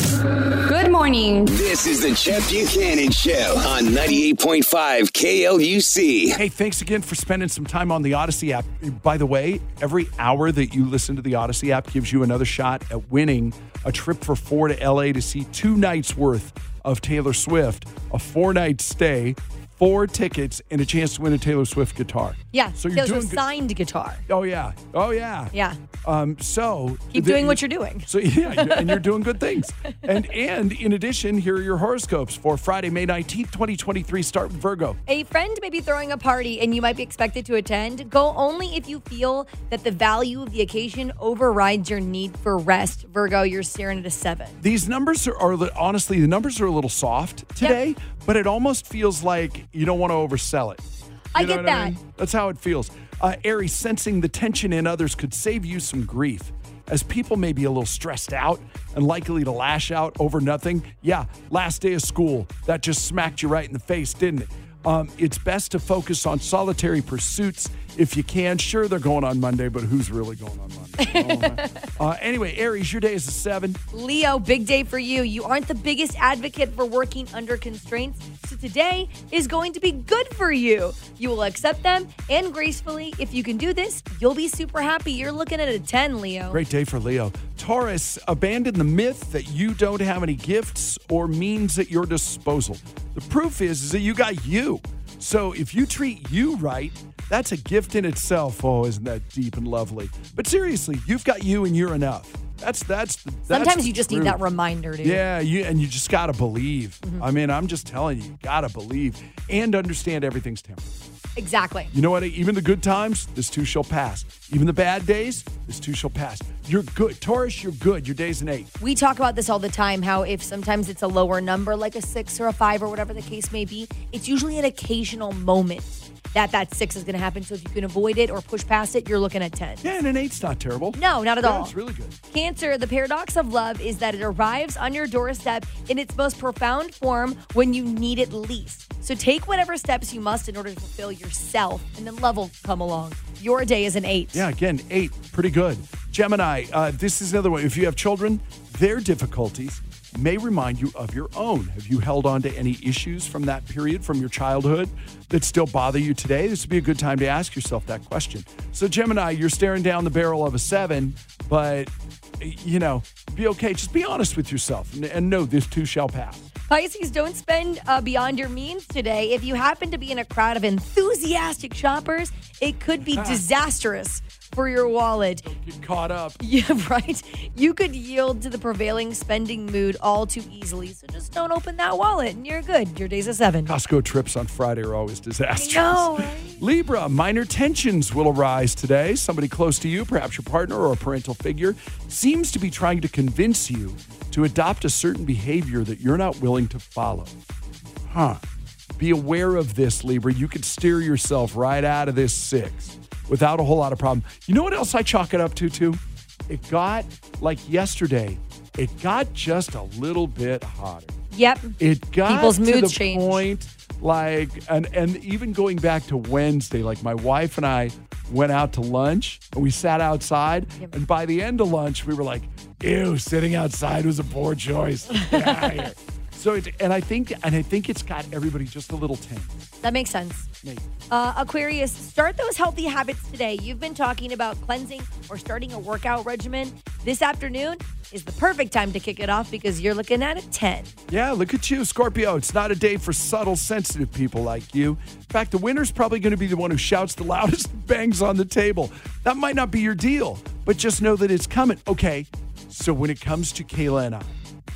Good morning. This is the Chet Buchanan Show on 98.5 KLUC. Hey, thanks again for spending some time on the Audacy app. By the way, every hour that you listen to the Audacy app gives you another shot at winning a trip for four to LA to see two nights worth of Taylor Swift, a four night stay, four tickets, and a chance to win a Taylor Swift guitar. Yeah, So you're doing signed guitar. Oh, yeah. Oh, yeah. Yeah. Um, so Keep the- doing what you're doing. So yeah, and you're doing good things. And and in addition, here are your horoscopes for Friday, May 19th, 2023. Start with Virgo. A friend may be throwing a party and you might be expected to attend. Go only if you feel that the value of the occasion overrides your need for rest. Virgo, you're staring at a seven. These numbers are, are honestly the numbers are a little soft today, but it almost feels like you don't want to oversell it. I You know get that. mean? That's how it feels. Uh, Aries, sensing the tension in others could save you some grief. As people may be a little stressed out and likely to lash out over nothing. Yeah, last day of school, that just smacked you right in the face, didn't it? Um, it's best to focus on solitary pursuits if you can. Sure, they're going on Monday, but who's really going on Monday? Oh, uh, anyway, Aries, your day is a seven. Leo, big day for you. You aren't the biggest advocate for working under constraints, today is going to be good for you. You will accept them and gracefully. If you can do this, you'll be super happy. You're looking at a 10, Leo. Great day for Leo. Taurus, abandon the myth that you don't have any gifts or means at your disposal. The proof is, is that you got you. So if you treat you right, that's a gift in itself. Oh, isn't that deep and lovely? But seriously, you've got you and you're enough. That's that's that's Sometimes you just need that reminder, dude. Yeah, you and you just gotta believe. Mm-hmm. I mean, I'm just telling you, you gotta believe and understand everything's temporary. Exactly. You know what? Even the good times, this too shall pass. Even the bad days, this too shall pass. You're good. Taurus, you're good. Your day's an eight. We talk about this all the time how if sometimes it's a lower number, like a six or a five or whatever the case may be, it's usually an occasional moment that that six is going to happen. So if you can avoid it or push past it, you're looking at 10. Yeah, and an eight's not terrible. No, not at Yeah, all. It's really good. Cancer, the paradox of love is that it arrives on your doorstep in its most profound form when you need it least. So take whatever steps you must in order to fulfill yourself, and then love will come along. Your day is an eight. Yeah, again, eight, pretty good. Gemini, uh, this is another one. If you have children, their difficulties may remind you of your own. Have you held on to any issues from that period, from your childhood, that still bother you today? This would be a good time to ask yourself that question. So, Gemini, you're staring down the barrel of a seven, but, you know, be okay. Just be honest with yourself and, and know this too shall pass. Pisces, don't spend uh, beyond your means today. If you happen to be in a crowd of enthusiastic shoppers, it could be disastrous for your wallet. Get caught up. Yeah, right. You could yield to the prevailing spending mood all too easily. So just don't open that wallet and you're good. Your day's a seven. Costco trips on Friday are always disastrous. know, right? Libra, minor tensions will arise today. Somebody close to you, perhaps your partner or a parental figure, seems to be trying to convince you to adopt a certain behavior that you're not willing to follow. Huh. Be aware of this, Libra. You could steer yourself right out of this six without a whole lot of problem. You know what else I chalk it up to, too? It got, like yesterday, it got just a little bit hotter. Yep. It got People's to moods the change. point, like, and and even going back to Wednesday, like my wife and I went out to lunch and we sat outside, and by the end of lunch, we were like, "Ew, sitting outside was a poor choice." Get outta here. So, it, and I think, and I think it's got everybody just a little tense. That makes sense. Maybe. Uh, Aquarius, start those healthy habits today. You've been talking about cleansing or starting a workout regimen. This afternoon is the perfect time to kick it off because you're looking at a 10. Yeah, look at you, Scorpio. It's not a day for subtle, sensitive people like you. In fact, the winner's probably going to be the one who shouts the loudest, bangs on the table. That might not be your deal, but just know that it's coming. Okay, so when it comes to Kayla and I,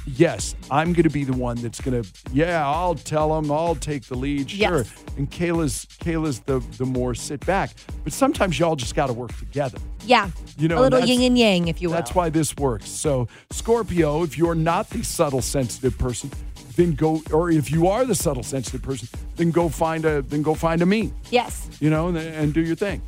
yes, I'm going to be the one that's going to, yeah, I'll tell them, I'll take the lead, sure. Yes. And Kayla's Kayla's the the more sit back. But sometimes y'all just got to work together. Yeah. You know, a little yin and yang, if you will. That's why this works. So, Scorpio, if you're not the subtle sensitive person, then go or if you are the subtle sensitive person, then go find a then go find a me, Yes. you know, and, and do your thing.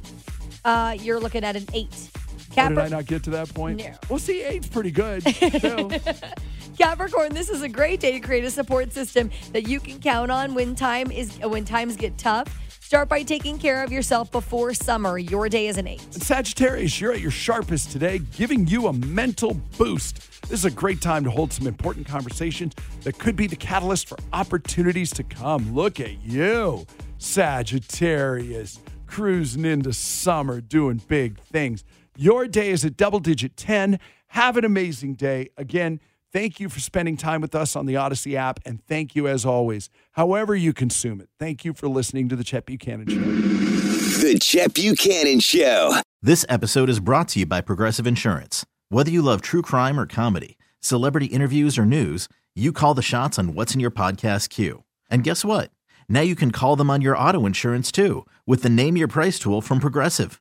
Uh, you're looking at an eight. How did I not get to that point? No. Well, see, eight's pretty good. Capricorn, this is a great day to create a support system that you can count on when time is when times get tough. Start by taking care of yourself before summer. Your day is an eight. Sagittarius, you're at your sharpest today, giving you a mental boost. This is a great time to hold some important conversations that could be the catalyst for opportunities to come. Look at you, Sagittarius, cruising into summer, doing big things. Your day is a double digit 10. Have an amazing day. Again, thank you for spending time with us on the Audacy app. And thank you, as always, however you consume it. Thank you for listening to the Chet Buchanan Show. The Chet Buchanan Show. This episode is brought to you by Progressive Insurance. Whether you love true crime or comedy, celebrity interviews or news, you call the shots on what's in your podcast queue. And guess what? Now you can call them on your auto insurance too with the Name Your Price tool from Progressive.